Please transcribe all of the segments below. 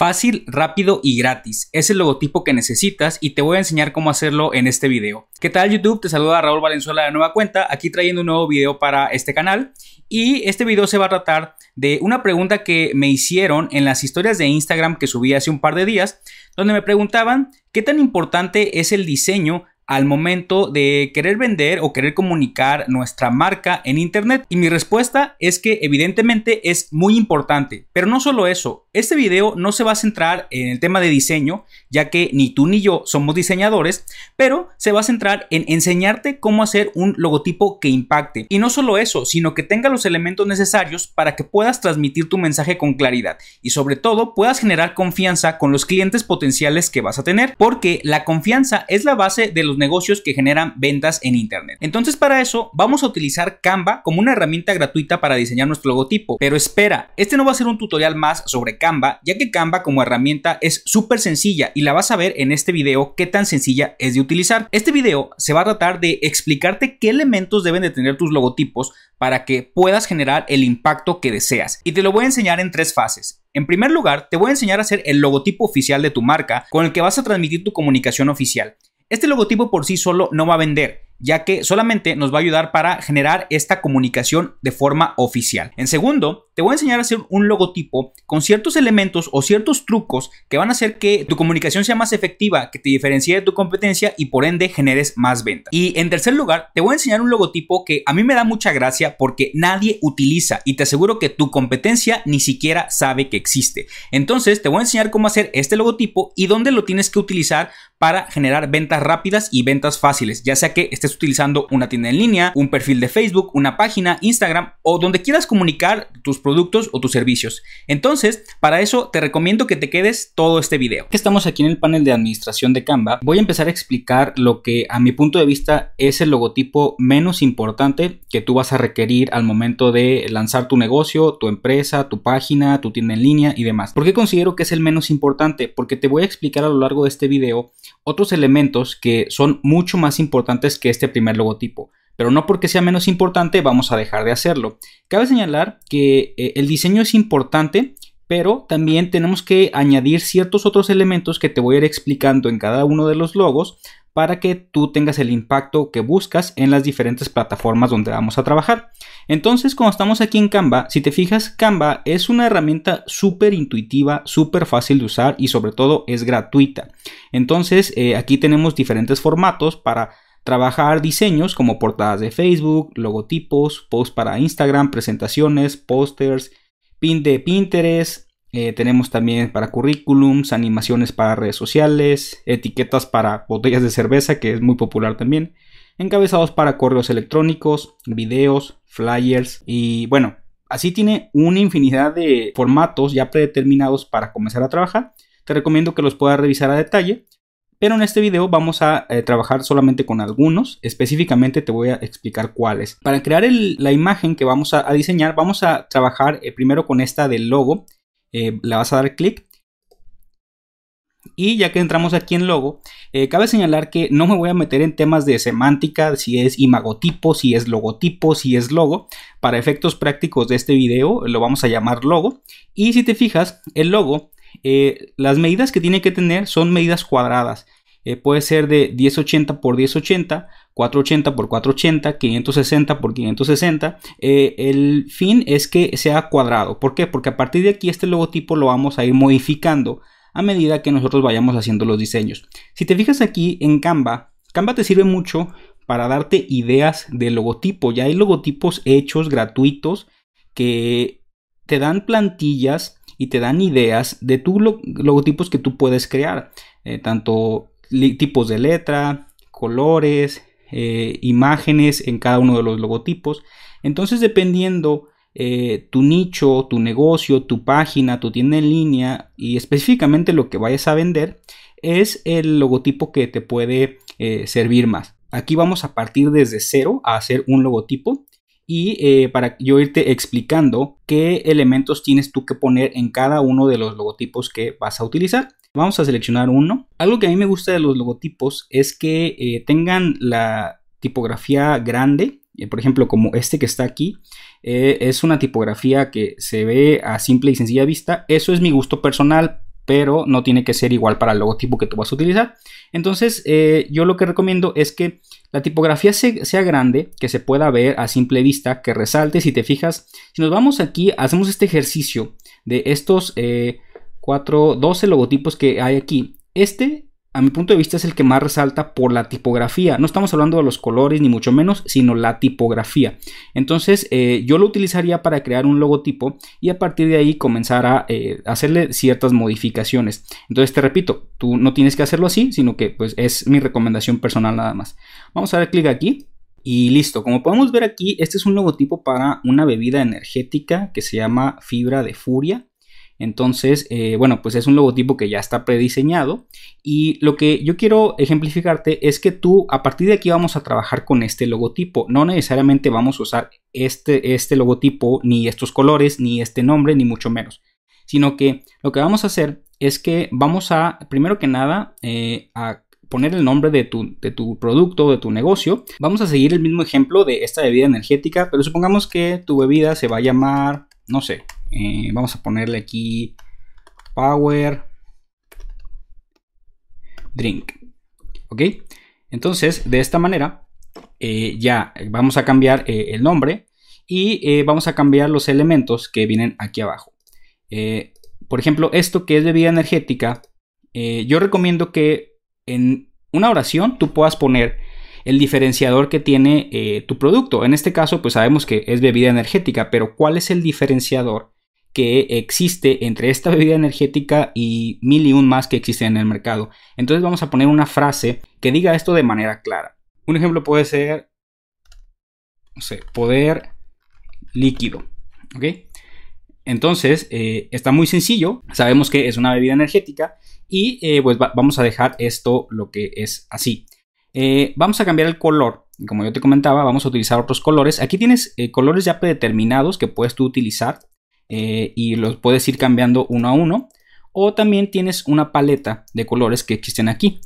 Fácil, rápido y gratis. Es el logotipo que necesitas y te voy a enseñar cómo hacerlo en este video. ¿Qué tal YouTube? Te saluda Raúl Valenzuela de nueva cuenta, aquí trayendo un nuevo video para este canal. Y este video se va a tratar de una pregunta que me hicieron en las historias de Instagram que subí hace un par de días, donde me preguntaban qué tan importante es el diseño al momento de querer vender o querer comunicar nuestra marca en Internet? Y mi respuesta es que evidentemente es muy importante. Pero no solo eso, este video no se va a centrar en el tema de diseño, ya que ni tú ni yo somos diseñadores, pero se va a centrar en enseñarte cómo hacer un logotipo que impacte. Y no solo eso, sino que tenga los elementos necesarios para que puedas transmitir tu mensaje con claridad y sobre todo puedas generar confianza con los clientes potenciales que vas a tener, porque la confianza es la base de los negocios que generan ventas en Internet. Entonces para eso vamos a utilizar Canva como una herramienta gratuita para diseñar nuestro logotipo. Pero espera, este no va a ser un tutorial más sobre Canva, ya que Canva como herramienta es súper sencilla y la vas a ver en este video qué tan sencilla es de utilizar. Este video se va a tratar de explicarte qué elementos deben de tener tus logotipos para que puedas generar el impacto que deseas. Y te lo voy a enseñar en tres fases. En primer lugar, te voy a enseñar a hacer el logotipo oficial de tu marca con el que vas a transmitir tu comunicación oficial. Este logotipo por sí solo no va a vender, ya que solamente nos va a ayudar para generar esta comunicación de forma oficial. En segundo, te voy a enseñar a hacer un logotipo con ciertos elementos o ciertos trucos que van a hacer que tu comunicación sea más efectiva, que te diferencie de tu competencia y por ende generes más ventas. Y en tercer lugar, te voy a enseñar un logotipo que a mí me da mucha gracia porque nadie utiliza y te aseguro que tu competencia ni siquiera sabe que existe. Entonces, te voy a enseñar cómo hacer este logotipo y dónde lo tienes que utilizar para generar ventas rápidas y ventas fáciles, ya sea que estés utilizando una tienda en línea, un perfil de Facebook, una página, Instagram o donde quieras comunicar tus productos o tus servicios. Entonces, para eso te recomiendo que te quedes todo este video. Estamos aquí en el panel de administración de Canva, voy a empezar a explicar lo que a mi punto de vista es el logotipo menos importante que tú vas a requerir al momento de lanzar tu negocio, tu empresa, tu página, tu tienda en línea y demás. ¿Por qué considero que es el menos importante? Porque te voy a explicar a lo largo de este video otros elementos que son mucho más importantes que este primer logotipo. Pero no porque sea menos importante vamos a dejar de hacerlo. Cabe señalar que eh, el diseño es importante, pero también tenemos que añadir ciertos otros elementos que te voy a ir explicando en cada uno de los logos para que tú tengas el impacto que buscas en las diferentes plataformas donde vamos a trabajar. Entonces, cuando estamos aquí en Canva, si te fijas, Canva es una herramienta súper intuitiva, súper fácil de usar y sobre todo es gratuita. Entonces, eh, aquí tenemos diferentes formatos para trabajar diseños como portadas de Facebook, logotipos, posts para Instagram, presentaciones, pósters, pin de Pinterest, eh, tenemos también para currículums, animaciones para redes sociales, etiquetas para botellas de cerveza, que es muy popular también, encabezados para correos electrónicos, videos, flyers y bueno, así tiene una infinidad de formatos ya predeterminados para comenzar a trabajar. Te recomiendo que los puedas revisar a detalle, pero en este video vamos a eh, trabajar solamente con algunos, específicamente te voy a explicar cuáles. Para crear la imagen que vamos a, diseñar, vamos a trabajar eh, primero con esta del logo eh, le vas a dar clic. Y ya que entramos aquí en logo, cabe señalar que no me voy a meter en temas de semántica, si es imagotipo, si es logotipo, si es logo. Para efectos prácticos de este video lo vamos a llamar logo. Y si te fijas, el logo, eh, las medidas que tiene que tener son medidas cuadradas. puede ser de 1080 por 1080 480 por 480, 560 por 560. Eh, el fin es que sea cuadrado. ¿Por qué? Porque a partir de aquí este logotipo lo vamos a ir modificando a medida que nosotros vayamos haciendo los diseños. Si te fijas aquí en Canva, Canva te sirve mucho para darte ideas de logotipo. Ya hay logotipos hechos gratuitos que te dan plantillas y te dan ideas de tus logotipos que tú puedes crear. Eh, tanto tipos de letra, colores, eh, imágenes en cada uno de los logotipos. Entonces, dependiendo eh, tu nicho, tu negocio, tu página, tu tienda en línea y específicamente lo que vayas a vender, es el logotipo que te puede servir más. Aquí vamos a partir desde cero a hacer un logotipo y para yo irte explicando qué elementos tienes tú que poner en cada uno de los logotipos que vas a utilizar. Vamos a seleccionar uno. Algo que a mí me gusta de los logotipos es que eh, tengan la tipografía grande. Eh, por ejemplo, como este que está aquí. Eh, es una tipografía que se ve a simple y sencilla vista. Eso es mi gusto personal pero no tiene que ser igual para el logotipo que tú vas a utilizar. Entonces, eh, yo lo que recomiendo es que la tipografía sea grande, que se pueda ver a simple vista, que resalte. Si te fijas, si nos vamos aquí, hacemos este ejercicio de estos 4, eh, 12 logotipos que hay aquí. Este a mi punto de vista es el que más resalta por la tipografía. No estamos hablando de los colores ni mucho menos, sino la tipografía. Entonces eh, yo lo utilizaría para crear un logotipo y a partir de ahí comenzar a eh, hacerle ciertas modificaciones. Entonces te repito, tú no tienes que hacerlo así, sino que pues es mi recomendación personal nada más. Vamos a dar clic aquí. Y listo, como podemos ver aquí, este es un logotipo para una bebida energética que se llama Fibra de Furia. Entonces, eh, bueno, pues es un logotipo que ya está prediseñado y lo que yo quiero ejemplificarte es que tú a partir de aquí vamos a trabajar con este logotipo. No necesariamente vamos a usar este, este logotipo, ni estos colores, ni este nombre, ni mucho menos. Sino que lo que vamos a hacer es que vamos a, primero que nada, eh, a poner el nombre de tu, de tu producto, de tu negocio. Vamos a seguir el mismo ejemplo de esta bebida energética, pero supongamos que tu bebida se va a llamar, no sé, eh, vamos a ponerle aquí Power Drink. ¿Ok? Entonces, de esta manera, eh, ya vamos a cambiar eh, el nombre y vamos a cambiar los elementos que vienen aquí abajo. por ejemplo, esto que es de vida energética, yo recomiendo que en una oración tú puedas poner el diferenciador que tiene tu producto. En este caso, pues sabemos que es bebida energética, pero ¿cuál es el diferenciador que existe entre esta bebida energética y mil y un más que existen en el mercado. Entonces vamos a poner una frase que diga esto de manera clara. Un ejemplo puede ser, no sé, poder líquido. ¿Ok? Entonces, eh, está muy sencillo. Sabemos que es una bebida energética y eh, pues vamos a dejar esto lo que es así. Eh, vamos a cambiar el color. Como yo te comentaba, vamos a utilizar otros colores. Aquí tienes colores ya predeterminados que puedes tú utilizar. Eh, y los puedes ir cambiando uno a uno. O también tienes una paleta de colores que existen aquí.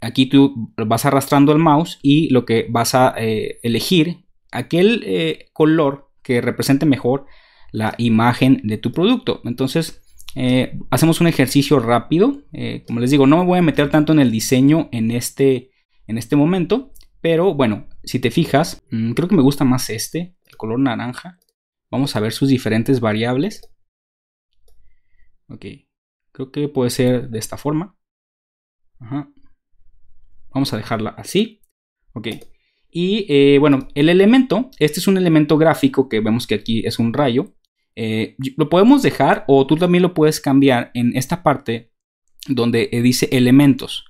Aquí tú vas arrastrando el mouse y lo que vas a eh, elegir aquel eh, color que represente mejor la imagen de tu producto. Entonces hacemos un ejercicio rápido. como les digo, no me voy a meter tanto en el diseño en este, en este momento. Pero bueno, si te fijas, mm, creo que me gusta más este, el color naranja. Vamos a ver sus diferentes variables. Ok, creo que puede ser de esta forma. Vamos a dejarla así. Ok. Y eh, bueno, el elemento, este es un elemento gráfico que vemos que aquí es un rayo. Eh, lo podemos dejar o tú también lo puedes cambiar en esta parte donde eh, dice elementos.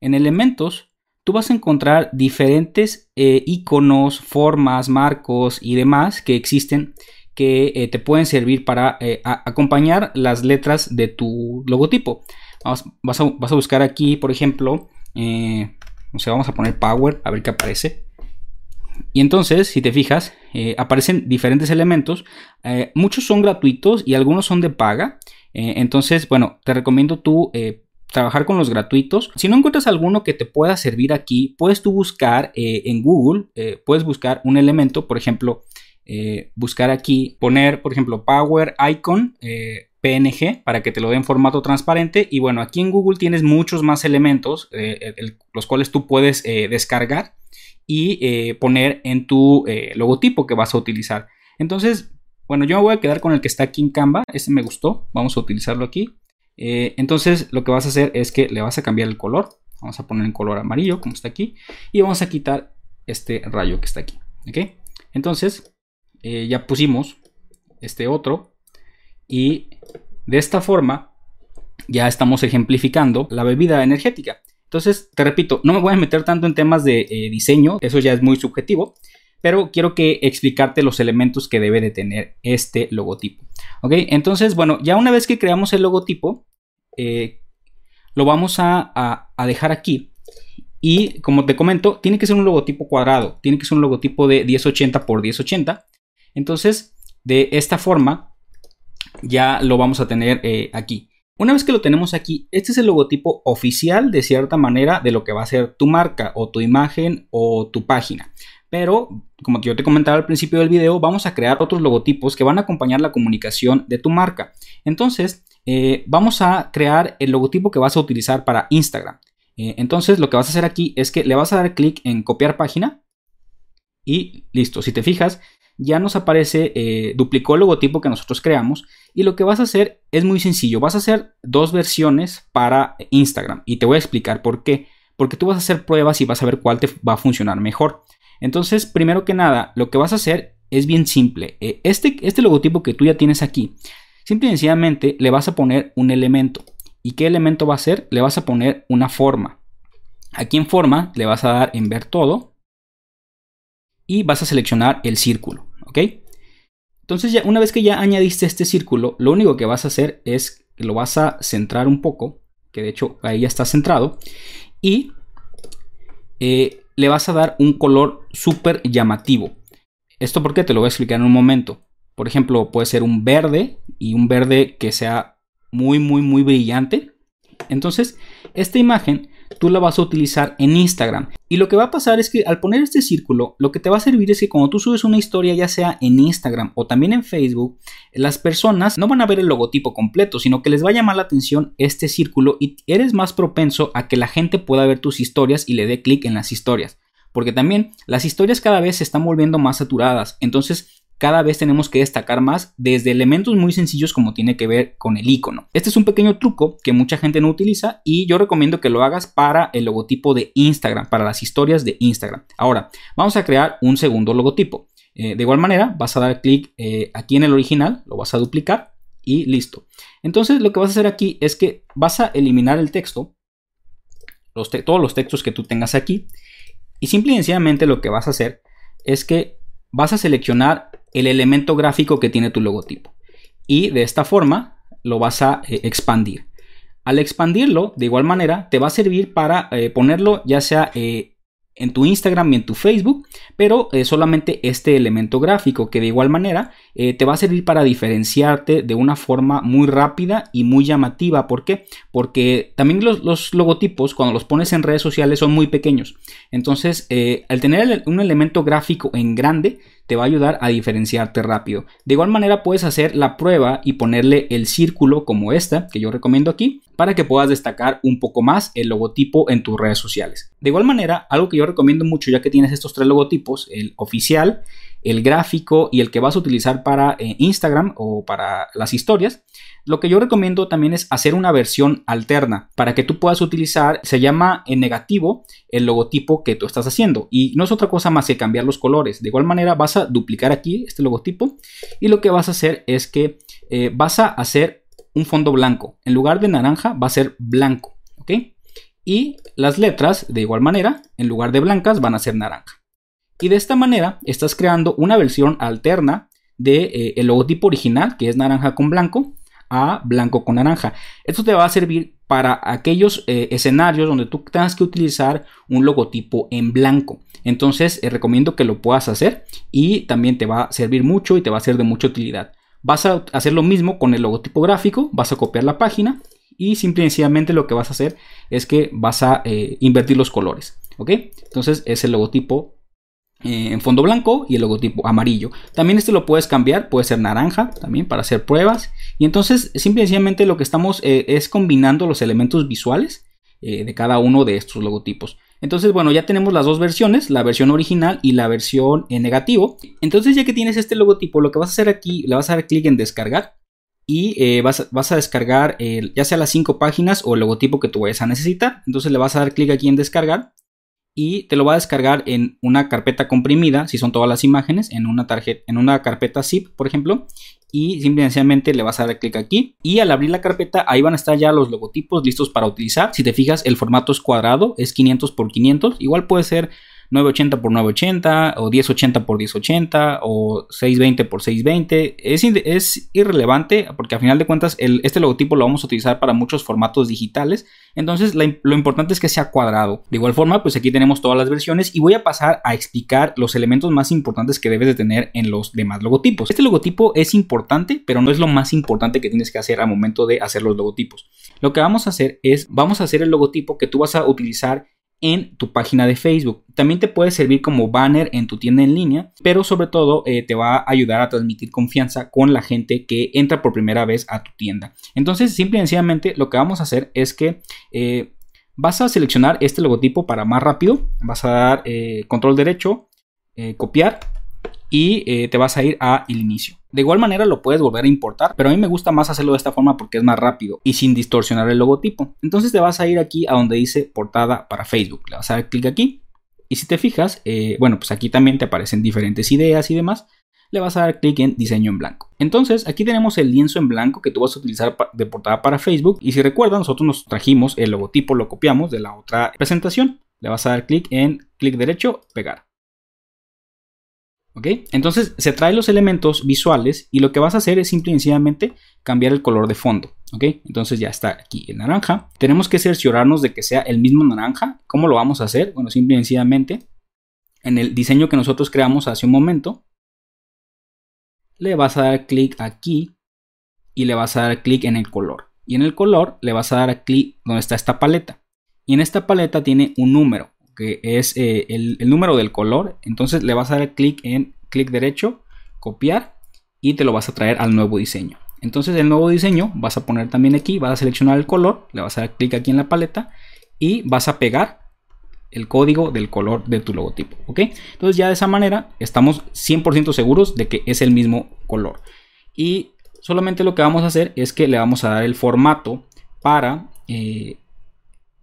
En elementos, tú vas a encontrar diferentes iconos, formas, marcos y demás que existen que eh, te pueden servir para eh, acompañar las letras de tu logotipo. vas, a, buscar aquí, por ejemplo, eh, no sé, vamos a poner Power, a ver qué aparece. Y entonces, si te fijas, aparecen diferentes elementos. muchos son gratuitos y algunos son de paga. entonces, bueno, te recomiendo tú trabajar con los gratuitos. Si no encuentras alguno que te pueda servir aquí, puedes tú buscar en Google, puedes buscar un elemento, por ejemplo, eh, buscar aquí, poner, por ejemplo, Power Icon eh, PNG para que te lo dé en formato transparente. Y bueno, aquí en Google tienes muchos más elementos, eh, los cuales tú puedes descargar y poner en tu logotipo que vas a utilizar. Entonces, bueno, yo me voy a quedar con el que está aquí en Canva. Este me gustó. Vamos a utilizarlo aquí. Entonces, lo que vas a hacer es que le vas a cambiar el color. Vamos a poner en color amarillo, como está aquí. Y vamos a quitar este rayo que está aquí. Entonces, eh, ya pusimos este otro y de esta forma ya estamos ejemplificando la bebida energética. Entonces, te repito, no me voy a meter tanto en temas de eh, diseño, eso ya es muy subjetivo, pero quiero que explicarte los elementos que debe de tener este logotipo. Ok, entonces, bueno, ya una vez que creamos el logotipo, eh, lo vamos a, a dejar aquí. Y como te comento, tiene que ser un logotipo cuadrado, tiene que ser un logotipo de 1080 por 1080 entonces, de esta forma, ya lo vamos a tener eh, aquí. Una vez que lo tenemos aquí, este es el logotipo oficial de cierta manera de lo que va a ser tu marca o tu imagen o tu página. Pero, como yo te comentaba al principio del video, vamos a crear otros logotipos que van a acompañar la comunicación de tu marca. Entonces, eh, vamos a crear el logotipo que vas a utilizar para Instagram. Eh, entonces lo que vas a hacer aquí es que le vas a dar clic en copiar página y listo. Si te fijas, ya nos aparece, eh, duplicó el logotipo que nosotros creamos y lo que vas a hacer es muy sencillo. Vas a hacer dos versiones para Instagram y te voy a explicar por qué. Porque tú vas a hacer pruebas y vas a ver cuál te va a funcionar mejor. Entonces, primero que nada, lo que vas a hacer es bien simple. Eh, este, este logotipo que tú ya tienes aquí, simple y sencillamente le vas a poner un elemento. ¿Y qué elemento va a ser? Le vas a poner una forma. Aquí en forma le vas a dar en ver todo y vas a seleccionar el círculo, ¿ok? Entonces ya una vez que ya añadiste este círculo, lo único que vas a hacer es que lo vas a centrar un poco, que de hecho ahí ya está centrado, y eh, le vas a dar un color súper llamativo. ¿Esto por qué? Te lo voy a explicar en un momento. Por ejemplo, puede ser un verde y un verde que sea muy, muy, muy brillante. Entonces, esta imagen tú la vas a utilizar en Instagram. Y lo que va a pasar es que al poner este círculo, lo que te va a servir es que cuando tú subes una historia, ya sea en Instagram o también en Facebook, las personas no van a ver el logotipo completo, sino que les va a llamar la atención este círculo y eres más propenso a que la gente pueda ver tus historias y le dé clic en las historias. Porque también las historias cada vez se están volviendo más saturadas. Entonces cada vez tenemos que destacar más desde elementos muy sencillos como tiene que ver con el icono. Este es un pequeño truco que mucha gente no utiliza y yo recomiendo que lo hagas para el logotipo de Instagram, para las historias de Instagram. Ahora, vamos a crear un segundo logotipo. Eh, de igual manera, vas a dar clic eh, aquí en el original, lo vas a duplicar y listo. Entonces, lo que vas a hacer aquí es que vas a eliminar el texto, todos los textos que tú tengas aquí, y simple y sencillamente lo que vas a hacer es que vas a seleccionar el elemento gráfico que tiene tu logotipo. Y de esta forma lo vas a eh, expandir. Al expandirlo, de igual manera, te va a servir para eh, ponerlo ya sea eh, en tu Instagram y en tu Facebook, pero solamente este elemento gráfico que de igual manera te va a servir para diferenciarte de una forma muy rápida y muy llamativa. ¿Por qué? Porque también los, logotipos cuando los pones en redes sociales son muy pequeños. Entonces, al tener un elemento gráfico en grande, te va a ayudar a diferenciarte rápido. De igual manera puedes hacer la prueba y ponerle el círculo como esta que yo recomiendo aquí para que puedas destacar un poco más el logotipo en tus redes sociales. De igual manera, algo que yo recomiendo mucho ya que tienes estos tres logotipos, el oficial, el gráfico y el que vas a utilizar para eh, Instagram o para las historias, lo que yo recomiendo también es hacer una versión alterna para que tú puedas utilizar, se llama en negativo, el logotipo que tú estás haciendo. Y no es otra cosa más que cambiar los colores. De igual manera vas a duplicar aquí este logotipo y lo que vas a hacer es que eh, vas a hacer un fondo blanco. En lugar de naranja va a ser blanco. ¿Ok? Y las letras, de igual manera, en lugar de blancas van a ser naranja. Y de esta manera estás creando una versión alterna del de, eh, logotipo original, que es naranja con blanco, a blanco con naranja. Esto te va a servir para aquellos eh, escenarios donde tú tengas que utilizar un logotipo en blanco. Entonces eh, recomiendo que lo puedas hacer y también te va a servir mucho y te va a ser de mucha utilidad. Vas a hacer lo mismo con el logotipo gráfico, vas a copiar la página y simple y sencillamente lo que vas a hacer es que vas a invertir los colores. ¿Ok? Entonces es el logotipo eh, en fondo blanco y el logotipo amarillo. También este lo puedes cambiar, puede ser naranja también para hacer pruebas. Y entonces simplemente lo que estamos eh, es combinando los elementos visuales eh, de cada uno de estos logotipos. Entonces, bueno, ya tenemos las dos versiones, la versión original y la versión en negativo. Entonces, ya que tienes este logotipo, lo que vas a hacer aquí, le vas a dar clic en descargar y vas, vas, a descargar ya sea las cinco páginas o el logotipo que tú vayas a necesitar. Entonces, le vas a dar clic aquí en descargar y te lo va a descargar en una carpeta comprimida, si son todas las imágenes, en una tarjeta, en una carpeta zip, por ejemplo, y simplemente le vas a dar clic aquí y al abrir la carpeta ahí van a estar ya los logotipos listos para utilizar. Si te fijas, el formato es cuadrado, es 500 por 500, igual puede ser 980 por 980 o 1080 por 1080 o 620 por 620. Es, es irrelevante porque a final de cuentas este logotipo lo vamos a utilizar para muchos formatos digitales. Entonces lo importante es que sea cuadrado. De igual forma, pues aquí tenemos todas las versiones y voy a pasar a explicar los elementos más importantes que debes de tener en los demás logotipos. Este logotipo es importante, pero no es lo más importante que tienes que hacer al momento de hacer los logotipos. Lo que vamos a hacer es, vamos a hacer el logotipo que tú vas a utilizar en tu página de Facebook. También te puede servir como banner en tu tienda en línea, pero sobre todo eh, te va a ayudar a transmitir confianza con la gente que entra por primera vez a tu tienda. Entonces, simple y sencillamente lo que vamos a hacer es que eh, vas a seleccionar este logotipo para más rápido, vas a dar eh, control derecho, copiar y te vas a ir a el inicio. De igual manera lo puedes volver a importar, pero a mí me gusta más hacerlo de esta forma porque es más rápido y sin distorsionar el logotipo. Entonces te vas a ir aquí a donde dice portada para Facebook. Le vas a dar clic aquí y si te fijas, eh, bueno, pues aquí también te aparecen diferentes ideas y demás. Le vas a dar clic en diseño en blanco. Entonces aquí tenemos el lienzo en blanco que tú vas a utilizar de portada para Facebook. Y si recuerdan, nosotros nos trajimos el logotipo, lo copiamos de la otra presentación. Le vas a dar clic en clic derecho, pegar. ¿Ok? Entonces se trae los elementos visuales y lo que vas a hacer es simplemente cambiar el color de fondo. ¿Ok? Entonces ya está aquí el naranja. Tenemos que cerciorarnos de que sea el mismo naranja. ¿Cómo lo vamos a hacer? Bueno, simplemente en el diseño que nosotros creamos hace un momento, le vas a dar clic aquí y le vas a dar clic en el color. Y en el color le vas a dar clic donde está esta paleta. Y en esta paleta tiene un número que es eh, el, número del color. Entonces le vas a dar clic en clic derecho, copiar y te lo vas a traer al nuevo diseño. Entonces el nuevo diseño vas a poner también aquí, vas a seleccionar el color, le vas a dar clic aquí en la paleta y vas a pegar el código del color de tu logotipo, ¿ok? Entonces ya de esa manera estamos 100% seguros de que es el mismo color. Y solamente lo que vamos a hacer es que le vamos a dar el formato para eh,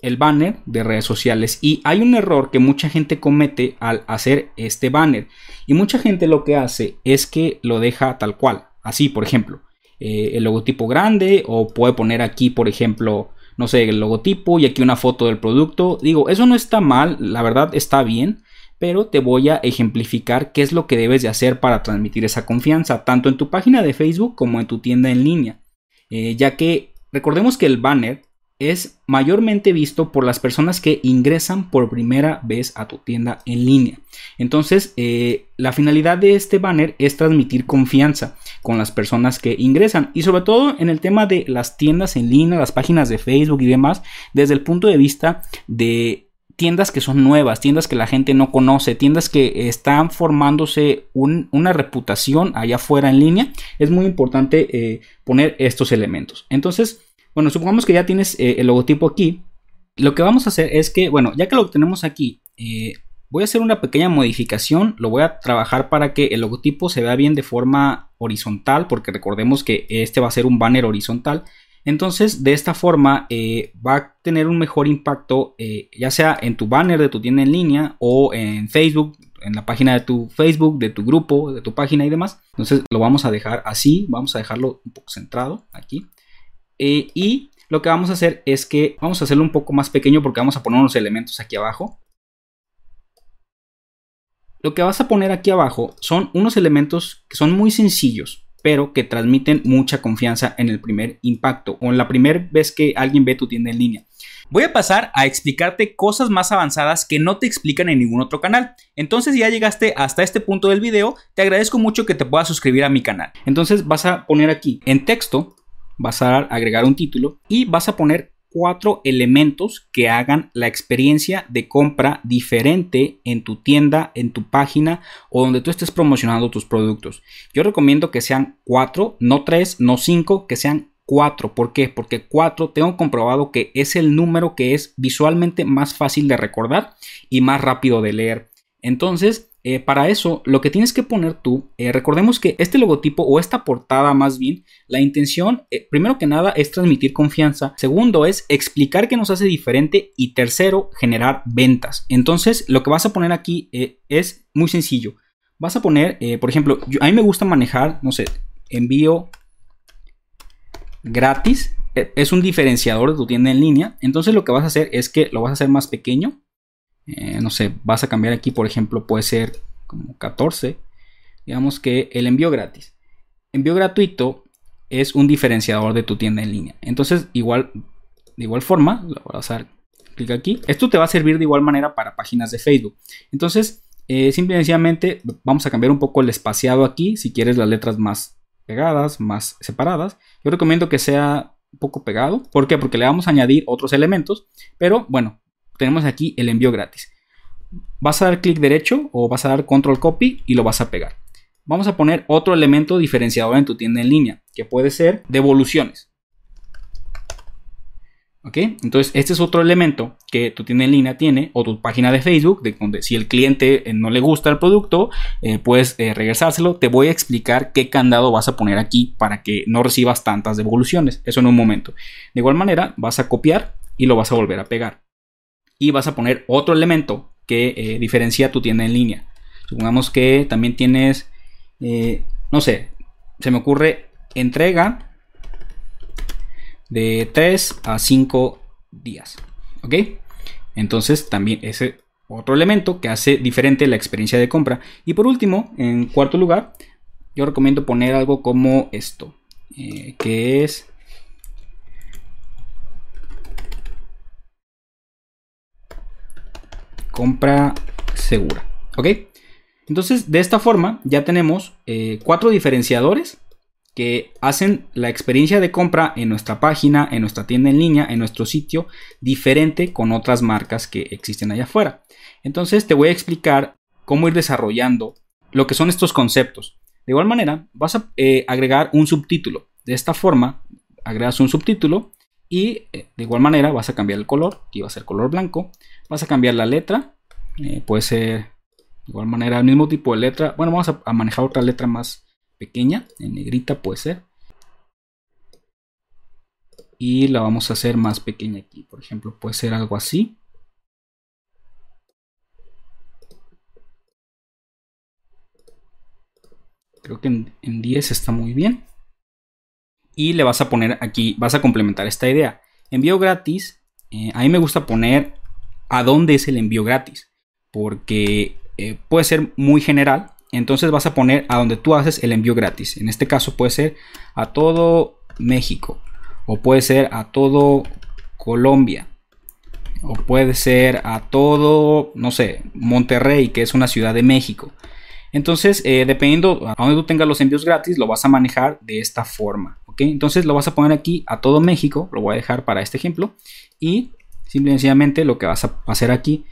el banner de redes sociales. Y hay un error que mucha gente comete al hacer este banner. Y mucha gente lo que hace es que lo deja tal cual. Así por ejemplo eh, el logotipo grande o puede poner aquí por ejemplo no sé el logotipo y aquí una foto del producto. Digo eso no está mal la verdad está bien pero te voy a ejemplificar qué es lo que debes de hacer para transmitir esa confianza tanto en tu página de Facebook como en tu tienda en línea. Eh, ya que recordemos que el banner es mayormente visto por las personas que ingresan por primera vez a tu tienda en línea. Entonces, eh, la finalidad de este banner es transmitir confianza con las personas que ingresan y sobre todo en el tema de las tiendas en línea, las páginas de Facebook y demás, desde el punto de vista de tiendas que son nuevas, tiendas que la gente no conoce, tiendas que están formándose una reputación allá afuera en línea, es muy importante eh, poner estos elementos. Entonces, bueno, supongamos que ya tienes eh, el logotipo aquí. Lo que vamos a hacer es que, bueno, ya que lo tenemos aquí, eh, voy a hacer una pequeña modificación. Lo voy a trabajar para que el logotipo se vea bien de forma horizontal, porque recordemos que este va a ser un banner horizontal. Entonces, de esta forma eh, va a tener un mejor impacto, ya sea en tu banner de tu tienda en línea o en Facebook, en la página de tu Facebook, de tu grupo, de tu página y demás. Entonces, lo vamos a dejar así, vamos a dejarlo un poco centrado aquí. Eh, y lo que vamos a hacer es que vamos a hacerlo un poco más pequeño porque vamos a poner unos elementos aquí abajo. Lo que vas a poner aquí abajo son unos elementos que son muy sencillos, pero que transmiten mucha confianza en el primer impacto o en la primera vez que alguien ve tu tienda en línea. Voy a pasar a explicarte cosas más avanzadas que no te explican en ningún otro canal. Entonces ya llegaste hasta este punto del video, te agradezco mucho que te puedas suscribir a mi canal. Entonces vas a poner aquí en texto vas a agregar un título y vas a poner cuatro elementos que hagan la experiencia de compra diferente en tu tienda, en tu página o donde tú estés promocionando tus productos. Yo recomiendo que sean cuatro, no tres, no cinco, que sean cuatro. ¿Por qué? Porque cuatro tengo comprobado que es el número que es visualmente más fácil de recordar y más rápido de leer. Entonces, eh, para eso, lo que tienes que poner tú, eh, recordemos que este logotipo o esta portada más bien, la intención, eh, primero que nada, es transmitir confianza. Segundo, es explicar qué nos hace diferente. Y tercero, generar ventas. Entonces, lo que vas a poner aquí es muy sencillo. Vas a poner, por ejemplo, a mí me gusta manejar, no sé, envío gratis. Es un diferenciador de tu tienda en línea. Entonces, lo que vas a hacer es que lo vas a hacer más pequeño eh, no sé, vas a cambiar aquí, por ejemplo, puede ser como 14. Digamos que el envío gratis. Envío gratuito es un diferenciador de tu tienda en línea. Entonces, igual, de igual forma, lo voy a dar clic aquí. Esto te va a servir de igual manera para páginas de Facebook. Entonces, eh, simple y sencillamente vamos a cambiar un poco el espaciado aquí. Si quieres las letras más pegadas, más separadas. Yo recomiendo que sea un poco pegado. ¿Por qué? Porque le vamos a añadir otros elementos. Pero bueno, tenemos aquí el envío gratis. Vas a dar clic derecho o vas a dar control copy y lo vas a pegar. Vamos a poner otro elemento diferenciador en tu tienda en línea, que puede ser devoluciones. ¿Ok? Entonces, este es otro elemento que tu tienda en línea tiene, o tu página de Facebook, de donde si el cliente eh, no le gusta el producto, eh, puedes eh, regresárselo. Te voy a explicar qué candado vas a poner aquí para que no recibas tantas devoluciones. Eso en un momento. De igual manera, vas a copiar y lo vas a volver a pegar. Y vas a poner otro elemento que diferencia tu tienda en línea. Supongamos que también tienes, no sé, se me ocurre entrega de 3 a 5 días. ¿Ok? Entonces también ese otro elemento que hace diferente la experiencia de compra. Y por último, en cuarto lugar, yo recomiendo poner algo como esto, eh, que es compra segura. ¿Ok? Entonces, de esta forma ya tenemos eh, cuatro diferenciadores que hacen la experiencia de compra en nuestra página, en nuestra tienda en línea, en nuestro sitio, diferente con otras marcas que existen allá afuera. Entonces te voy a explicar cómo ir desarrollando lo que son estos conceptos. De igual manera, vas a eh, agregar un subtítulo. De esta forma, agregas un subtítulo y eh, de igual manera vas a cambiar el color, que va a ser color blanco. Vas a cambiar la letra, eh, puede ser de igual manera el mismo tipo de letra. Bueno, vamos a manejar otra letra más, pequeña, en negrita puede ser. Y la vamos a hacer más pequeña aquí. Por ejemplo, puede ser algo así. Creo que en, 10 está muy bien. Y le vas a poner aquí, vas a complementar esta idea. Envío gratis. Eh, a mí me gusta poner a dónde es el envío gratis. Porque eh, puede ser muy general entonces vas a poner a donde tú haces el envío gratis. En este caso puede ser a todo México o puede ser a todo Colombia o puede ser a todo, no sé, Monterrey, que es una ciudad de México. Entonces, eh, dependiendo a donde tú tengas los envíos gratis, lo vas a manejar de esta forma. Entonces lo vas a poner aquí a todo México, lo voy a dejar para este ejemplo. Y simplemente lo que vas a hacer aquí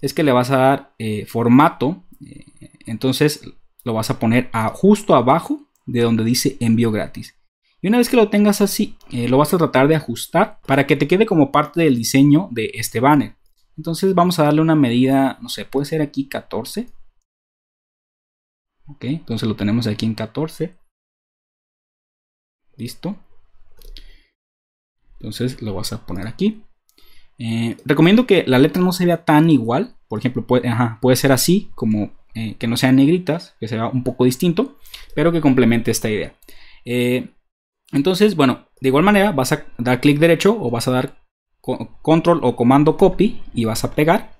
es que le vas a dar eh, formato eh, entonces lo vas a poner a, justo abajo de donde dice envío gratis. Y una vez que lo tengas así, eh, lo vas a tratar de ajustar para que te quede como parte del diseño de este banner. Entonces vamos a darle una medida, no sé, puede ser aquí 14. Ok, entonces lo tenemos aquí en 14. Listo. Entonces lo vas a poner aquí. Eh, recomiendo que la letra no se vea tan igual. Por ejemplo, puede, puede ser así, como eh, que no sean negritas, que sea un poco distinto, pero que complemente esta idea. Eh, entonces, bueno, de igual manera vas a dar clic derecho o vas a dar control o comando copy y vas a pegar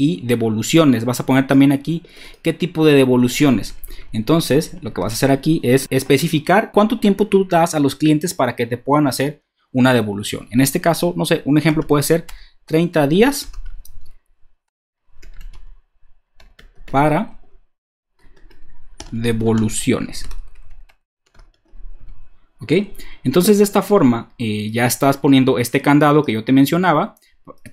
y devoluciones. Vas a poner también aquí qué tipo de devoluciones. Entonces, lo que vas a hacer aquí es especificar cuánto tiempo tú das a los clientes para que te puedan hacer una devolución. En este caso, no sé, un ejemplo puede ser 30 días para devoluciones. ¿Ok? Entonces de esta forma eh, ya estás poniendo este candado que yo te mencionaba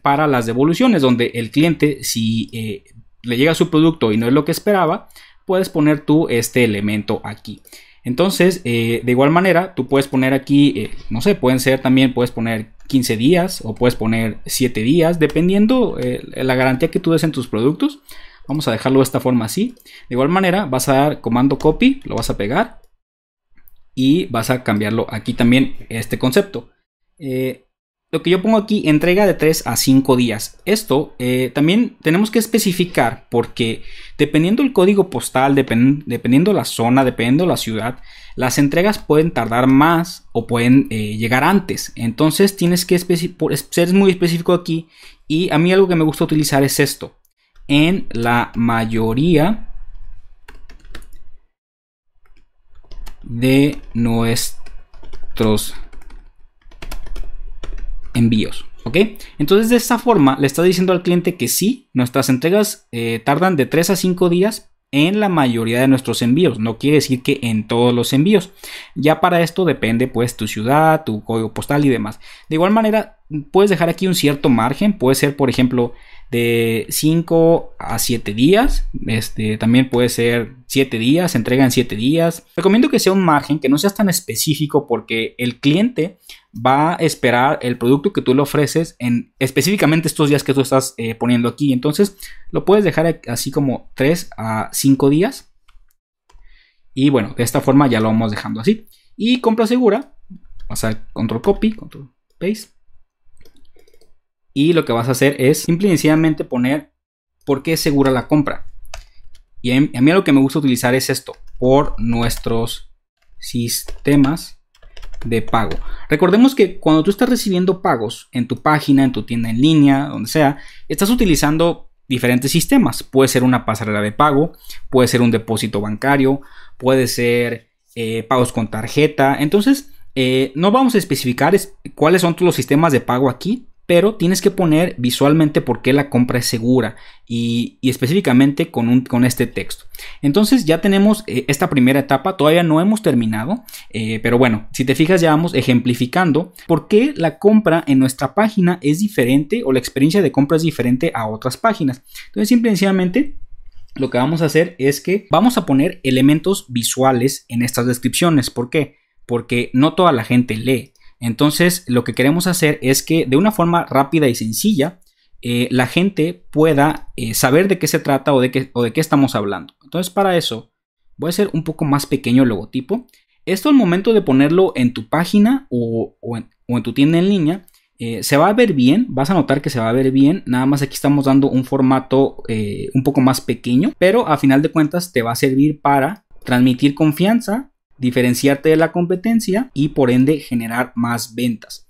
para las devoluciones, donde el cliente si eh, le llega su producto y no es lo que esperaba, puedes poner tú este elemento aquí. Entonces, eh, de igual manera, tú puedes poner aquí, no sé, pueden ser también, puedes poner 15 días o puedes poner 7 días, dependiendo la garantía que tú des en tus productos. Vamos a dejarlo de esta forma así. De igual manera, vas a dar comando copy, lo vas a pegar y vas a cambiarlo aquí también este concepto. Eh, lo que yo pongo aquí, entrega de 3 a 5 días. Esto eh, también tenemos que especificar porque dependiendo el código postal, dependiendo la zona, dependiendo la ciudad, las entregas pueden tardar más o pueden eh, llegar antes. Entonces tienes que ser muy específico aquí. Y a mí algo que me gusta utilizar es esto en la mayoría de nuestros envíos. ¿Ok? Entonces de esta forma le está diciendo al cliente que sí, nuestras entregas eh, tardan de 3 a 5 días, en la mayoría de nuestros envíos. No quiere decir que en todos los envíos. Ya para esto depende pues tu ciudad, tu código postal y demás. De igual manera, puedes dejar aquí un cierto margen. Puede ser, por ejemplo, de 5 a 7 días. Este, también puede ser 7 días, entrega en 7 días. Recomiendo que sea un margen que no seas tan específico porque el cliente va a esperar el producto que tú le ofreces en específicamente estos días que tú estás eh, poniendo aquí. Entonces lo puedes dejar así como 3 a 5 días. Y bueno, de esta forma ya lo vamos dejando así. Y compra segura, vas a control copy, control paste y lo que vas a hacer es simple y sencillamente poner por qué es segura la compra. Y a mí lo que me gusta utilizar es esto, por nuestros sistemas de pago. Recordemos que cuando tú estás recibiendo pagos en tu página, en tu tienda en línea, donde sea, estás utilizando diferentes sistemas. Puede ser una pasarela de pago, puede ser un depósito bancario, puede ser eh, pagos con tarjeta. Entonces, eh, no vamos a especificar cuáles son los sistemas de pago aquí, pero tienes que poner visualmente por qué la compra es segura y, específicamente con, un, con, este texto. Entonces ya tenemos eh, esta primera etapa, todavía no hemos terminado, eh, pero bueno, si te fijas ya vamos ejemplificando por qué la compra en nuestra página es diferente o la experiencia de compra es diferente a otras páginas. Entonces simplemente lo que vamos a hacer es que vamos a poner elementos visuales en estas descripciones. ¿Por qué? Porque no toda la gente lee. Entonces, lo que queremos hacer es que de una forma rápida y sencilla, eh, la gente pueda eh, saber de qué se trata o de qué, o de qué estamos hablando. Entonces, para eso, voy a hacer un poco más pequeño el logotipo. Esto al momento de ponerlo en tu página o, en, tu tienda en línea, eh, se va a ver bien, vas a notar que se va a ver bien, nada más aquí estamos dando un formato un poco más pequeño, pero a final de cuentas te va a servir para transmitir confianza diferenciarte de la competencia y por ende generar más ventas.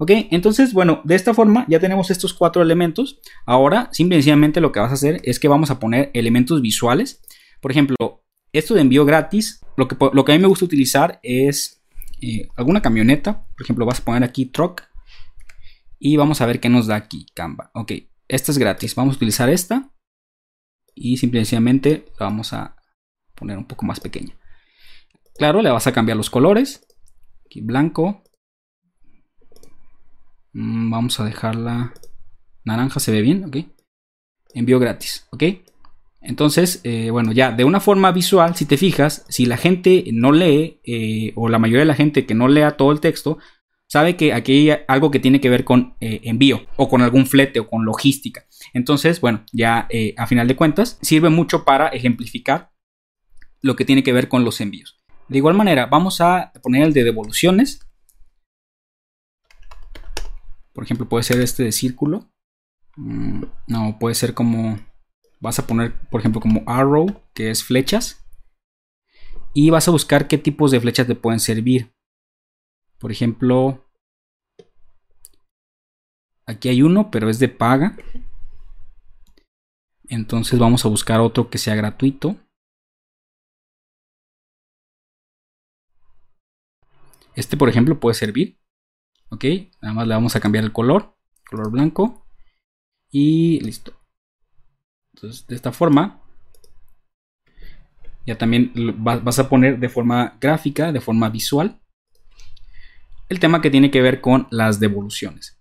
Ok, entonces, bueno, de esta forma ya tenemos estos cuatro elementos. Ahora, simplemente lo que vas a hacer es que vamos a poner elementos visuales. Por ejemplo, esto de envío gratis, lo que, lo que a mí me gusta utilizar es eh, alguna camioneta. Por ejemplo, vas a poner aquí truck y vamos a ver qué nos da aquí Canva. Ok, esta es gratis. Vamos a utilizar esta y simplemente la vamos a poner un poco más pequeña. Claro, le vas a cambiar los colores. Aquí blanco. Mm, vamos a dejarla naranja, se ve bien, ok. Envío gratis, ok. Entonces, eh, bueno, ya de una forma visual, si te fijas, si la gente no lee, eh, o la mayoría de la gente que no lea todo el texto, sabe que aquí hay algo que tiene que ver con eh, envío, o con algún flete, o con logística. Entonces, bueno, ya a final de cuentas, sirve mucho para ejemplificar lo que tiene que ver con los envíos. De igual manera, vamos a poner el de devoluciones. Por ejemplo, puede ser este de círculo. Mm, no, puede ser como... Vas a poner, por ejemplo, como arrow, que es flechas. Y vas a buscar qué tipos de flechas te pueden servir. Por ejemplo, aquí hay uno, pero es de paga. Entonces vamos a buscar otro que sea gratuito. Este, por ejemplo, puede servir. Ok, nada más le vamos a cambiar el color, color blanco. Y listo. Entonces, de esta forma, ya también vas a poner de forma gráfica, de forma visual, el tema que tiene que ver con las devoluciones.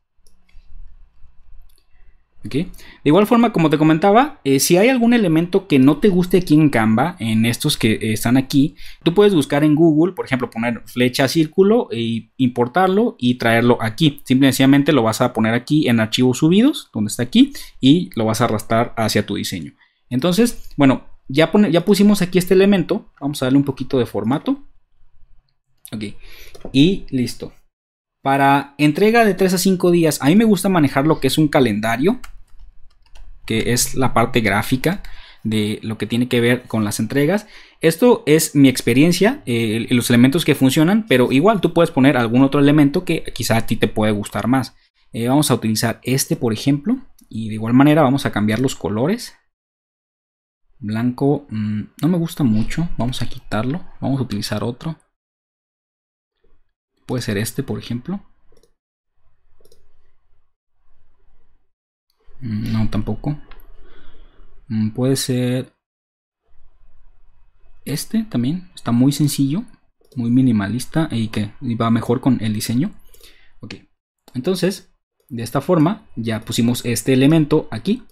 De igual forma, como te comentaba, eh, si hay algún elemento que no te guste aquí en Canva, en estos que están aquí, tú puedes buscar en Google, por ejemplo, poner flecha círculo e importarlo y traerlo aquí. Simplemente lo vas a poner aquí en archivos subidos, donde está aquí, y lo vas a arrastrar hacia tu diseño. Entonces, bueno, ya, ya pusimos aquí este elemento. Vamos a darle un poquito de formato. Ok, y listo. Para entrega de 3 a 5 días, a mí me gusta manejar lo que es un calendario que es la parte gráfica de lo que tiene que ver con las entregas. Esto es mi experiencia, eh, los elementos que funcionan, pero igual tú puedes poner algún otro elemento que quizá a ti te puede gustar más. Eh, vamos a utilizar este, por ejemplo, y de igual manera vamos a cambiar los colores. Blanco mm, no me gusta mucho, vamos a quitarlo, vamos a utilizar otro. Puede ser este, por ejemplo. Mm, no, tampoco. Mm, puede ser este también está muy sencillo, muy minimalista y que va mejor con el diseño. Ok, entonces de esta forma ya pusimos este elemento aquí.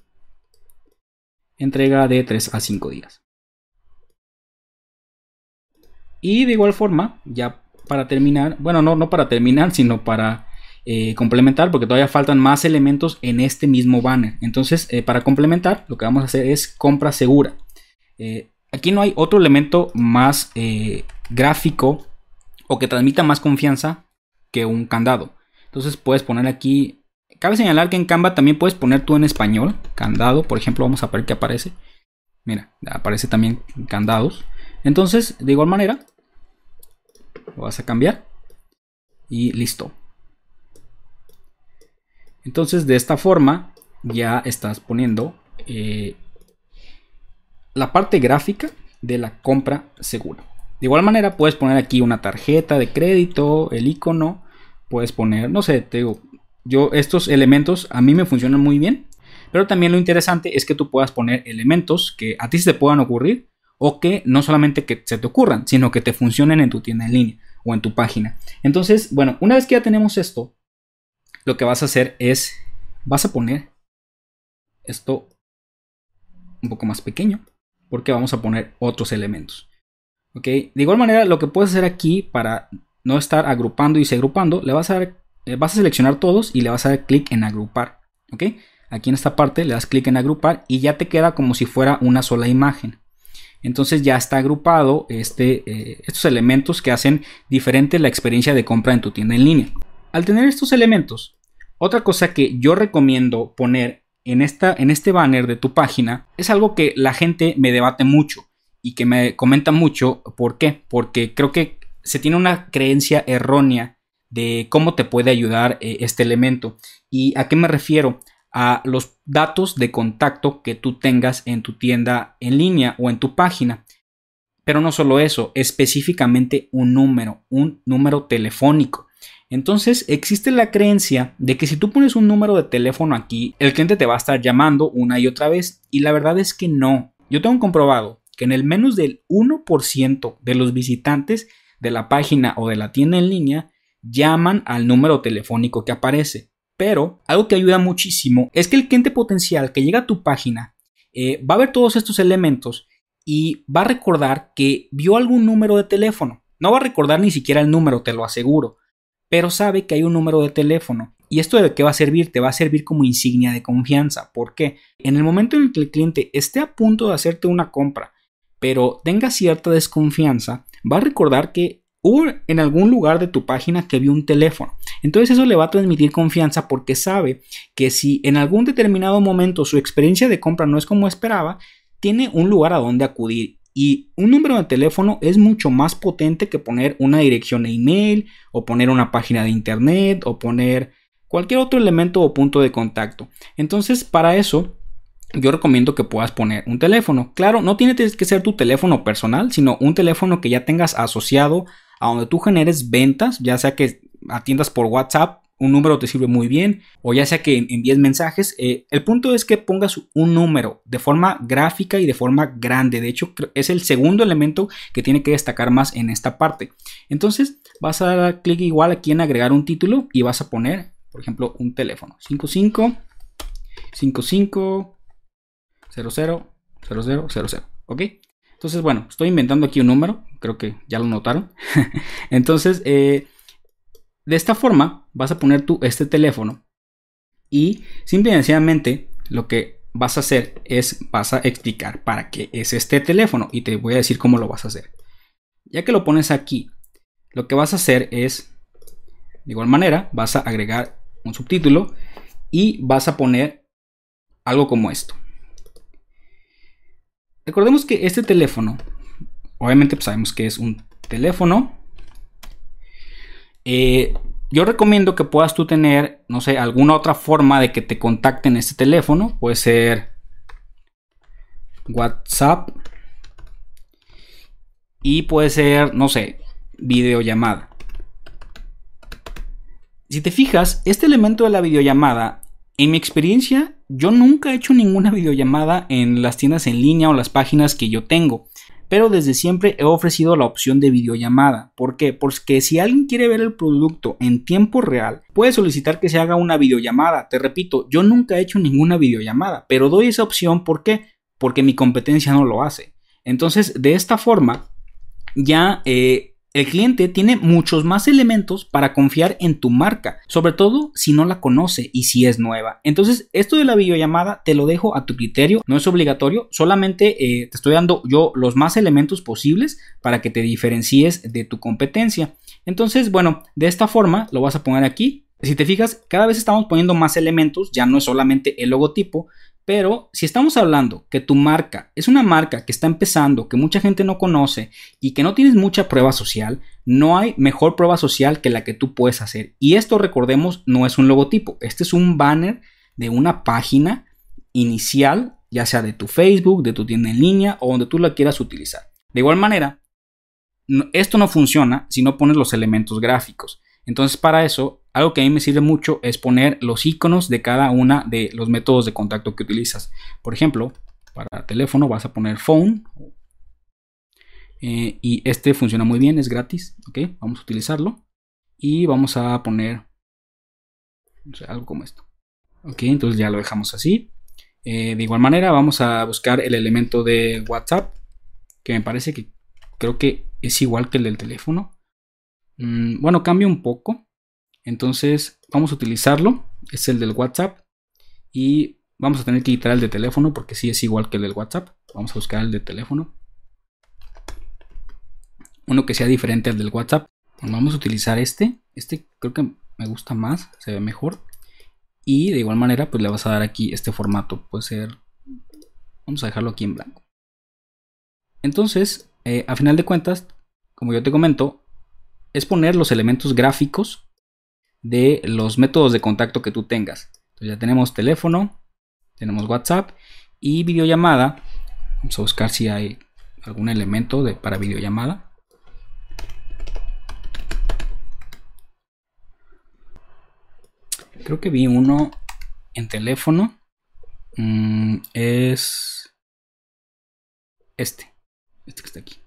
Entrega de 3 a 5 días. Y de igual forma, ya para terminar, bueno, no, no para terminar, sino para eh, complementar, porque todavía faltan más elementos en este mismo banner. Entonces, eh, para complementar, lo que vamos a hacer es compra segura. Eh, aquí no hay otro elemento más gráfico o que transmita más confianza que un candado. Entonces puedes poner aquí, cabe señalar que en Canva también puedes poner tú en español, candado, por ejemplo, vamos a ver qué aparece. Mira, aparece también candados. Entonces, de igual manera, lo vas a cambiar y listo. Entonces de esta forma ya estás poniendo eh, la parte gráfica de la compra segura. De igual manera puedes poner aquí una tarjeta de crédito, el icono, puedes poner, no sé, te digo, yo estos elementos a mí me funcionan muy bien, pero también lo interesante es que tú puedas poner elementos que a ti se te puedan ocurrir o que no solamente que se te ocurran, sino que te funcionen en tu tienda en línea o en tu página. Entonces, bueno, una vez que ya tenemos esto, lo que vas a hacer es, vas a poner esto un poco más pequeño, porque vamos a poner otros elementos. ¿Ok? De igual manera, lo que puedes hacer aquí para no estar agrupando y agrupando, le vas a dar, eh, vas a seleccionar todos y le vas a dar clic en agrupar. ¿Ok? Aquí en esta parte le das clic en agrupar y ya te queda como si fuera una sola imagen. Entonces ya está agrupado este, eh, estos elementos que hacen diferente la experiencia de compra en tu tienda en línea. Al tener estos elementos, otra cosa que yo recomiendo poner en, esta, en este banner de tu página es algo que la gente me debate mucho y que me comenta mucho. ¿Por qué? Porque creo que se tiene una creencia errónea de cómo te puede ayudar eh, este elemento. ¿Y a qué me refiero? a los datos de contacto que tú tengas en tu tienda en línea o en tu página. Pero no solo eso, específicamente un número, un número telefónico. Entonces existe la creencia de que si tú pones un número de teléfono aquí, el cliente te va a estar llamando una y otra vez. Y la verdad es que no. Yo tengo comprobado que en el menos del 1% de los visitantes de la página o de la tienda en línea llaman al número telefónico que aparece. Pero algo que ayuda muchísimo es que el cliente potencial que llega a tu página eh, va a ver todos estos elementos y va a recordar que vio algún número de teléfono. No va a recordar ni siquiera el número, te lo aseguro, pero sabe que hay un número de teléfono. ¿Y esto de qué va a servir? Te va a servir como insignia de confianza. ¿Por qué? En el momento en que el cliente esté a punto de hacerte una compra, pero tenga cierta desconfianza, va a recordar que hubo en algún lugar de tu página que vio un teléfono. Entonces eso le va a transmitir confianza porque sabe que si en algún determinado momento su experiencia de compra no es como esperaba, tiene un lugar a donde acudir. Y un número de teléfono es mucho más potente que poner una dirección de email o poner una página de internet o poner cualquier otro elemento o punto de contacto. Entonces para eso yo recomiendo que puedas poner un teléfono. Claro, no tiene que ser tu teléfono personal, sino un teléfono que ya tengas asociado a donde tú generes ventas, ya sea que atiendas por WhatsApp, un número te sirve muy bien, o ya sea que envíes mensajes. Eh, el punto es que pongas un número de forma gráfica y de forma grande. De hecho, es el segundo elemento que tiene que destacar más en esta parte. Entonces, vas a dar clic igual aquí en agregar un título y vas a poner, por ejemplo, un teléfono. 55 55 00 00 00. ¿Ok? Entonces, bueno, estoy inventando aquí un número, creo que ya lo notaron. Entonces, eh, de esta forma vas a poner tú este teléfono y simple y sencillamente lo que vas a hacer es vas a explicar para qué es este teléfono y te voy a decir cómo lo vas a hacer. Ya que lo pones aquí, lo que vas a hacer es, de igual manera, vas a agregar un subtítulo y vas a poner algo como esto. Recordemos que este teléfono, obviamente pues sabemos que es un teléfono. Eh, yo recomiendo que puedas tú tener, no sé, alguna otra forma de que te contacten este teléfono. Puede ser WhatsApp. Y puede ser, no sé, videollamada. Si te fijas, este elemento de la videollamada en mi experiencia, yo nunca he hecho ninguna videollamada en las tiendas en línea o las páginas que yo tengo. pero desde siempre he ofrecido la opción de videollamada. ¿Por qué? Porque si alguien quiere ver el producto en tiempo real, puede solicitar que se haga una videollamada. Te repito, yo nunca he hecho ninguna videollamada, pero doy esa opción ¿por qué? Porque mi competencia no lo hace. Entonces, de esta forma, ya eh, el cliente tiene muchos más elementos para confiar en tu marca, sobre todo si no la conoce y si es nueva. Entonces, esto de la videollamada te lo dejo a tu criterio, no es obligatorio, solamente eh, te estoy dando yo los más elementos posibles para que te diferencies de tu competencia. Entonces, bueno, de esta forma lo vas a poner aquí. Si te fijas, cada vez estamos poniendo más elementos, ya no es solamente el logotipo, pero si estamos hablando que tu marca es una marca que está empezando, que mucha gente no conoce y que no tienes mucha prueba social, no hay mejor prueba social que la que tú puedes hacer. Y esto, recordemos, no es un logotipo, este es un banner de una página inicial, ya sea de tu Facebook, de tu tienda en línea o donde tú la quieras utilizar. De igual manera, esto no funciona si no pones los elementos gráficos. Entonces, para eso algo que a mí me sirve mucho es poner los iconos de cada una de los métodos de contacto que utilizas. Por ejemplo, para teléfono vas a poner phone. Eh, y este funciona muy bien, es gratis. Ok, vamos a utilizarlo. Y vamos a poner algo como esto. Ok, entonces ya lo dejamos así. Eh, de igual manera, vamos a buscar el elemento de WhatsApp. Que me parece que creo que es igual que el del teléfono. Mm, bueno, cambia un poco. Entonces vamos a utilizarlo. Es el del WhatsApp. Y vamos a tener que quitar el de teléfono porque sí es igual que el del WhatsApp. Vamos a buscar el de teléfono. Uno que sea diferente al del WhatsApp. Vamos a utilizar este. Este creo que me gusta más. Se ve mejor. Y de igual manera pues le vas a dar aquí este formato. Puede ser... Vamos a dejarlo aquí en blanco. Entonces, eh, a final de cuentas, como yo te comento, es poner los elementos gráficos de los métodos de contacto que tú tengas. Entonces ya tenemos teléfono, tenemos WhatsApp y videollamada. Vamos a buscar si hay algún elemento de, para videollamada. Creo que vi uno en teléfono. Mm, es este. Este que está aquí.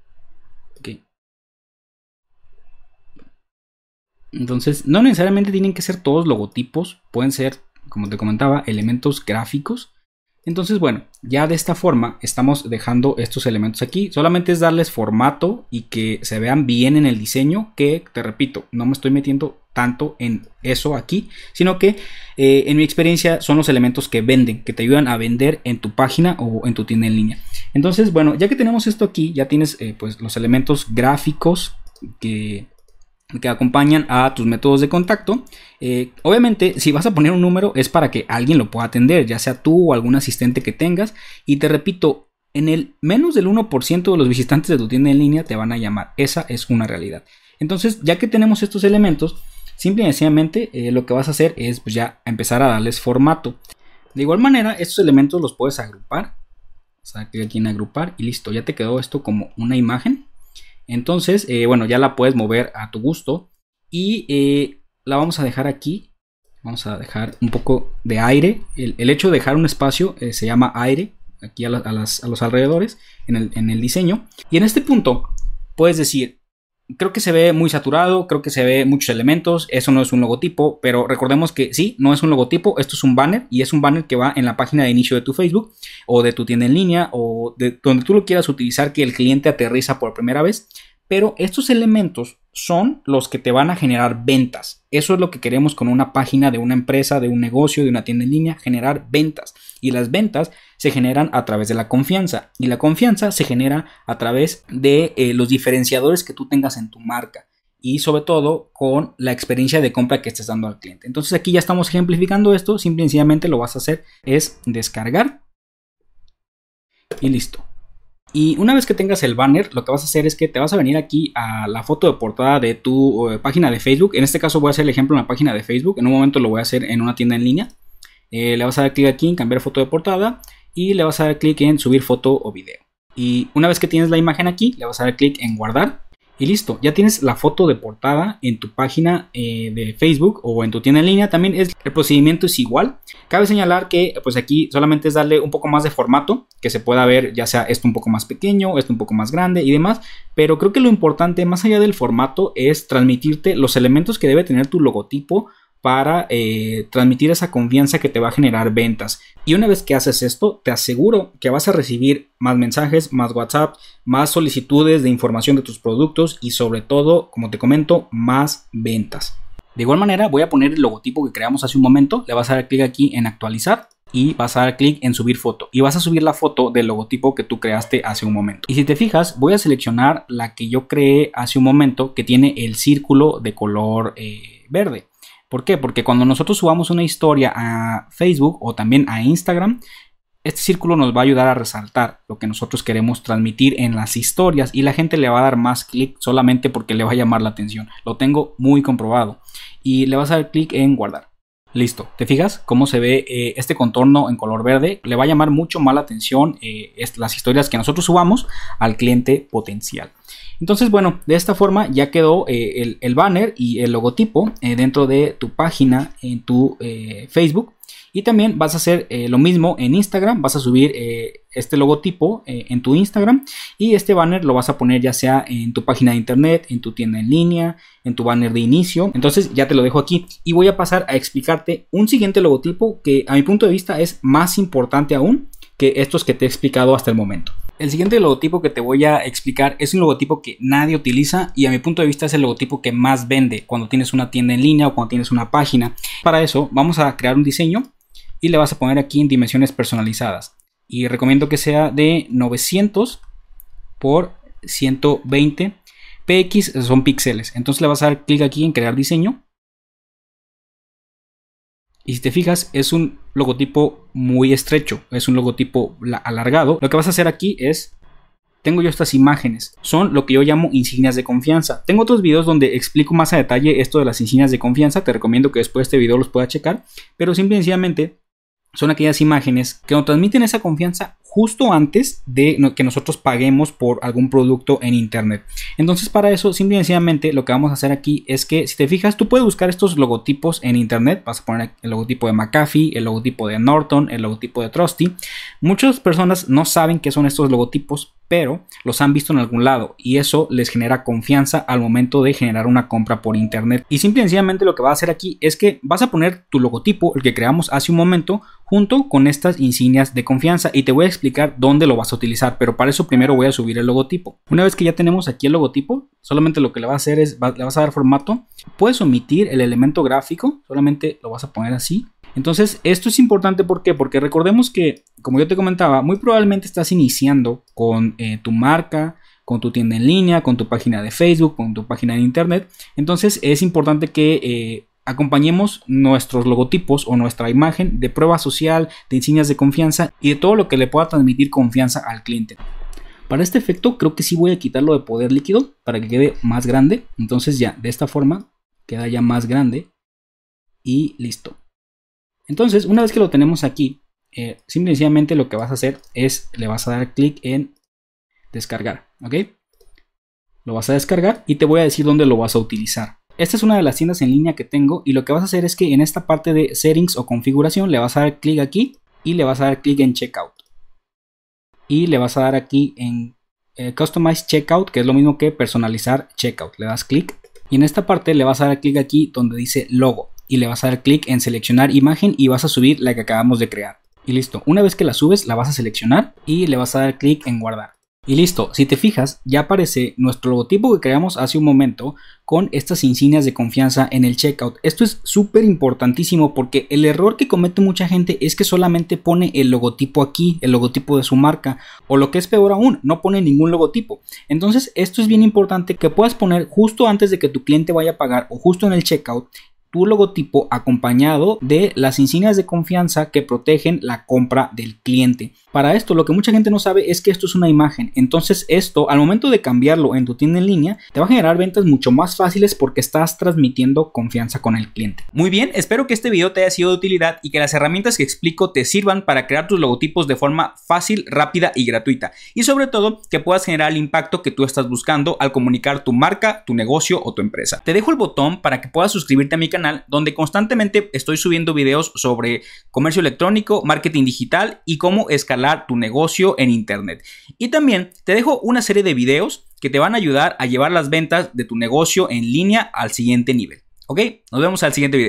Entonces, no necesariamente tienen que ser todos logotipos, pueden ser, como te comentaba, elementos gráficos. Entonces, bueno, ya de esta forma estamos dejando estos elementos aquí. Solamente es darles formato y que se vean bien en el diseño, que te repito, no me estoy metiendo tanto en eso aquí, sino que eh, en mi experiencia son los elementos que venden, que te ayudan a vender en tu página o en tu tienda en línea. Entonces, bueno, ya que tenemos esto aquí, ya tienes eh, pues los elementos gráficos que que acompañan a tus métodos de contacto. Eh, obviamente, si vas a poner un número es para que alguien lo pueda atender, ya sea tú o algún asistente que tengas. Y te repito, en el menos del 1% de los visitantes de tu tienda en línea te van a llamar. Esa es una realidad. Entonces, ya que tenemos estos elementos, simple y sencillamente eh, lo que vas a hacer es pues, ya empezar a darles formato. De igual manera, estos elementos los puedes agrupar. O sea, aquí en agrupar y listo, ya te quedó esto como una imagen. Entonces, eh, bueno, ya la puedes mover a tu gusto. Y eh, la vamos a dejar aquí. Vamos a dejar un poco de aire. El, hecho de dejar un espacio eh, se llama aire. Aquí a, los alrededores en el, en el diseño. Y en este punto puedes decir, creo que se ve muy saturado, creo que se ve muchos elementos, eso no es un logotipo, pero recordemos que sí, no es un logotipo, esto es un banner y es un banner que va en la página de inicio de tu Facebook o de tu tienda en línea o de donde tú lo quieras utilizar que el cliente aterriza por primera vez, pero estos elementos son los que te van a generar ventas. Eso es lo que queremos con una página de una empresa, de un negocio, de una tienda en línea, generar ventas. Y las ventas se generan a través de la confianza. Y la confianza se genera a través de eh, los diferenciadores que tú tengas en tu marca. Y sobre todo con la experiencia de compra que estés dando al cliente. Entonces aquí ya estamos ejemplificando esto. Simplemente lo vas a hacer es descargar. Y listo. Y una vez que tengas el banner, lo que vas a hacer es que te vas a venir aquí a la foto de portada de tu eh, página de Facebook. En este caso voy a hacer el ejemplo en la página de Facebook. En un momento lo voy a hacer en una tienda en línea. Eh, le vas a dar clic aquí en cambiar foto de portada y le vas a dar clic en subir foto o video. Y una vez que tienes la imagen aquí, le vas a dar clic en guardar Y listo, ya tienes la foto de portada en tu página eh, de Facebook o en tu tienda en línea. También es, el procedimiento es igual. Cabe señalar que pues aquí solamente es darle un poco más de formato, que se pueda ver ya sea esto un poco más pequeño, esto un poco más grande y demás. Pero creo que lo importante más allá del formato es transmitirte los elementos que debe tener tu logotipo para eh, transmitir esa confianza que te va a generar ventas. Y una vez que haces esto, te aseguro que vas a recibir más mensajes, más WhatsApp, más solicitudes de información de tus productos y sobre todo, como te comento, más ventas. De igual manera, voy a poner el logotipo que creamos hace un momento. Le vas a dar clic aquí en actualizar y vas a dar clic en subir foto y vas a subir la foto del logotipo que tú creaste hace un momento. Y si te fijas, voy a seleccionar la que yo creé hace un momento que tiene el círculo de color eh, verde. ¿Por qué? Porque cuando nosotros subamos una historia a Facebook o también a Instagram, este círculo nos va a ayudar a resaltar lo que nosotros queremos transmitir en las historias y la gente le va a dar más clic solamente porque le va a llamar la atención. Lo tengo muy comprobado. Y le vas a dar clic en guardar. Listo, ¿te fijas cómo se ve eh, este contorno en color verde? Le va a llamar mucho más la atención eh, las historias que nosotros subamos al cliente potencial. Entonces, bueno, de esta forma ya quedó eh, el, banner y el logotipo dentro de tu página en tu Facebook. Y también vas a hacer lo mismo en Instagram, vas a subir este logotipo en tu Instagram y este banner lo vas a poner ya sea en tu página de internet, en tu tienda en línea, en tu banner de inicio. Entonces ya te lo dejo aquí y voy a pasar a explicarte un siguiente logotipo que a mi punto de vista es más importante aún que estos que te he explicado hasta el momento. El siguiente logotipo que te voy a explicar es un logotipo que nadie utiliza y a mi punto de vista es el logotipo que más vende cuando tienes una tienda en línea o cuando tienes una página. Para eso vamos a crear un diseño y le vas a poner aquí en dimensiones personalizadas. Y recomiendo que sea de 900 por 120 PX son píxeles. Entonces le vas a dar clic aquí en crear diseño. Y si te fijas, es un logotipo muy estrecho, es un logotipo alargado. Lo que vas a hacer aquí es, tengo yo estas imágenes, son lo que yo llamo insignias de confianza. Tengo otros videos donde explico más a detalle esto de las insignias de confianza, te recomiendo que después de este video los puedas checar, pero simplemente son aquellas imágenes que nos transmiten esa confianza justo antes de que nosotros paguemos por algún producto en internet. Entonces para eso simplemente lo que vamos a hacer aquí es que si te fijas tú puedes buscar estos logotipos en internet, vas a poner el logotipo de McAfee, el logotipo de Norton, el logotipo de Trusty. Muchas personas no saben qué son estos logotipos, pero los han visto en algún lado y eso les genera confianza al momento de generar una compra por internet. Y simplemente lo que va a hacer aquí es que vas a poner tu logotipo, el que creamos hace un momento, junto con estas insignias de confianza y te voy a explicar dónde lo vas a utilizar, pero para eso primero voy a subir el logotipo. Una vez que ya tenemos aquí el logotipo, solamente lo que le va a hacer es, le vas a dar formato, puedes omitir el elemento gráfico, solamente lo vas a poner así entonces, esto es importante ¿por qué? porque recordemos que, como yo te comentaba, muy probablemente estás iniciando con eh, tu marca, con tu tienda en línea, con tu página de Facebook, con tu página de internet. Entonces, es importante que eh, acompañemos nuestros logotipos o nuestra imagen de prueba social, de insignias de confianza y de todo lo que le pueda transmitir confianza al cliente. Para este efecto creo que sí voy a quitarlo de poder líquido para que quede más grande. Entonces ya, de esta forma queda ya más grande y listo. Entonces, una vez que lo tenemos aquí, eh, simplemente lo que vas a hacer es le vas a dar clic en descargar, ¿ok? Lo vas a descargar y te voy a decir dónde lo vas a utilizar. Esta es una de las tiendas en línea que tengo y lo que vas a hacer es que en esta parte de settings o configuración le vas a dar clic aquí y le vas a dar clic en checkout. Y le vas a dar aquí en eh, customize checkout, que es lo mismo que personalizar checkout. Le das clic y en esta parte le vas a dar clic aquí donde dice logo y le vas a dar clic en seleccionar imagen y vas a subir la que acabamos de crear. Y listo, una vez que la subes la vas a seleccionar y le vas a dar clic en guardar. Y listo, si te fijas, ya aparece nuestro logotipo que creamos hace un momento con estas insignias de confianza en el checkout. Esto es súper importantísimo porque el error que comete mucha gente es que solamente pone el logotipo aquí, el logotipo de su marca, o lo que es peor aún, no pone ningún logotipo. Entonces, esto es bien importante que puedas poner justo antes de que tu cliente vaya a pagar o justo en el checkout tu logotipo acompañado de las insignias de confianza que protegen la compra del cliente. Para esto, lo que mucha gente no sabe es que esto es una imagen. Entonces, esto, al momento de cambiarlo en tu tienda en línea, te va a generar ventas mucho más fáciles porque estás transmitiendo confianza con el cliente. Muy bien, espero que este video te haya sido de utilidad y que las herramientas que explico te sirvan para crear tus logotipos de forma fácil, rápida y gratuita. Y sobre todo, que puedas generar el impacto que tú estás buscando al comunicar tu marca, tu negocio o tu empresa. Te dejo el botón para que puedas suscribirte a mi donde constantemente estoy subiendo videos sobre comercio electrónico, marketing digital y cómo escalar tu negocio en Internet. Y también te dejo una serie de videos que te van a ayudar a llevar las ventas de tu negocio en línea al siguiente nivel. ¿Ok? Nos vemos al siguiente video.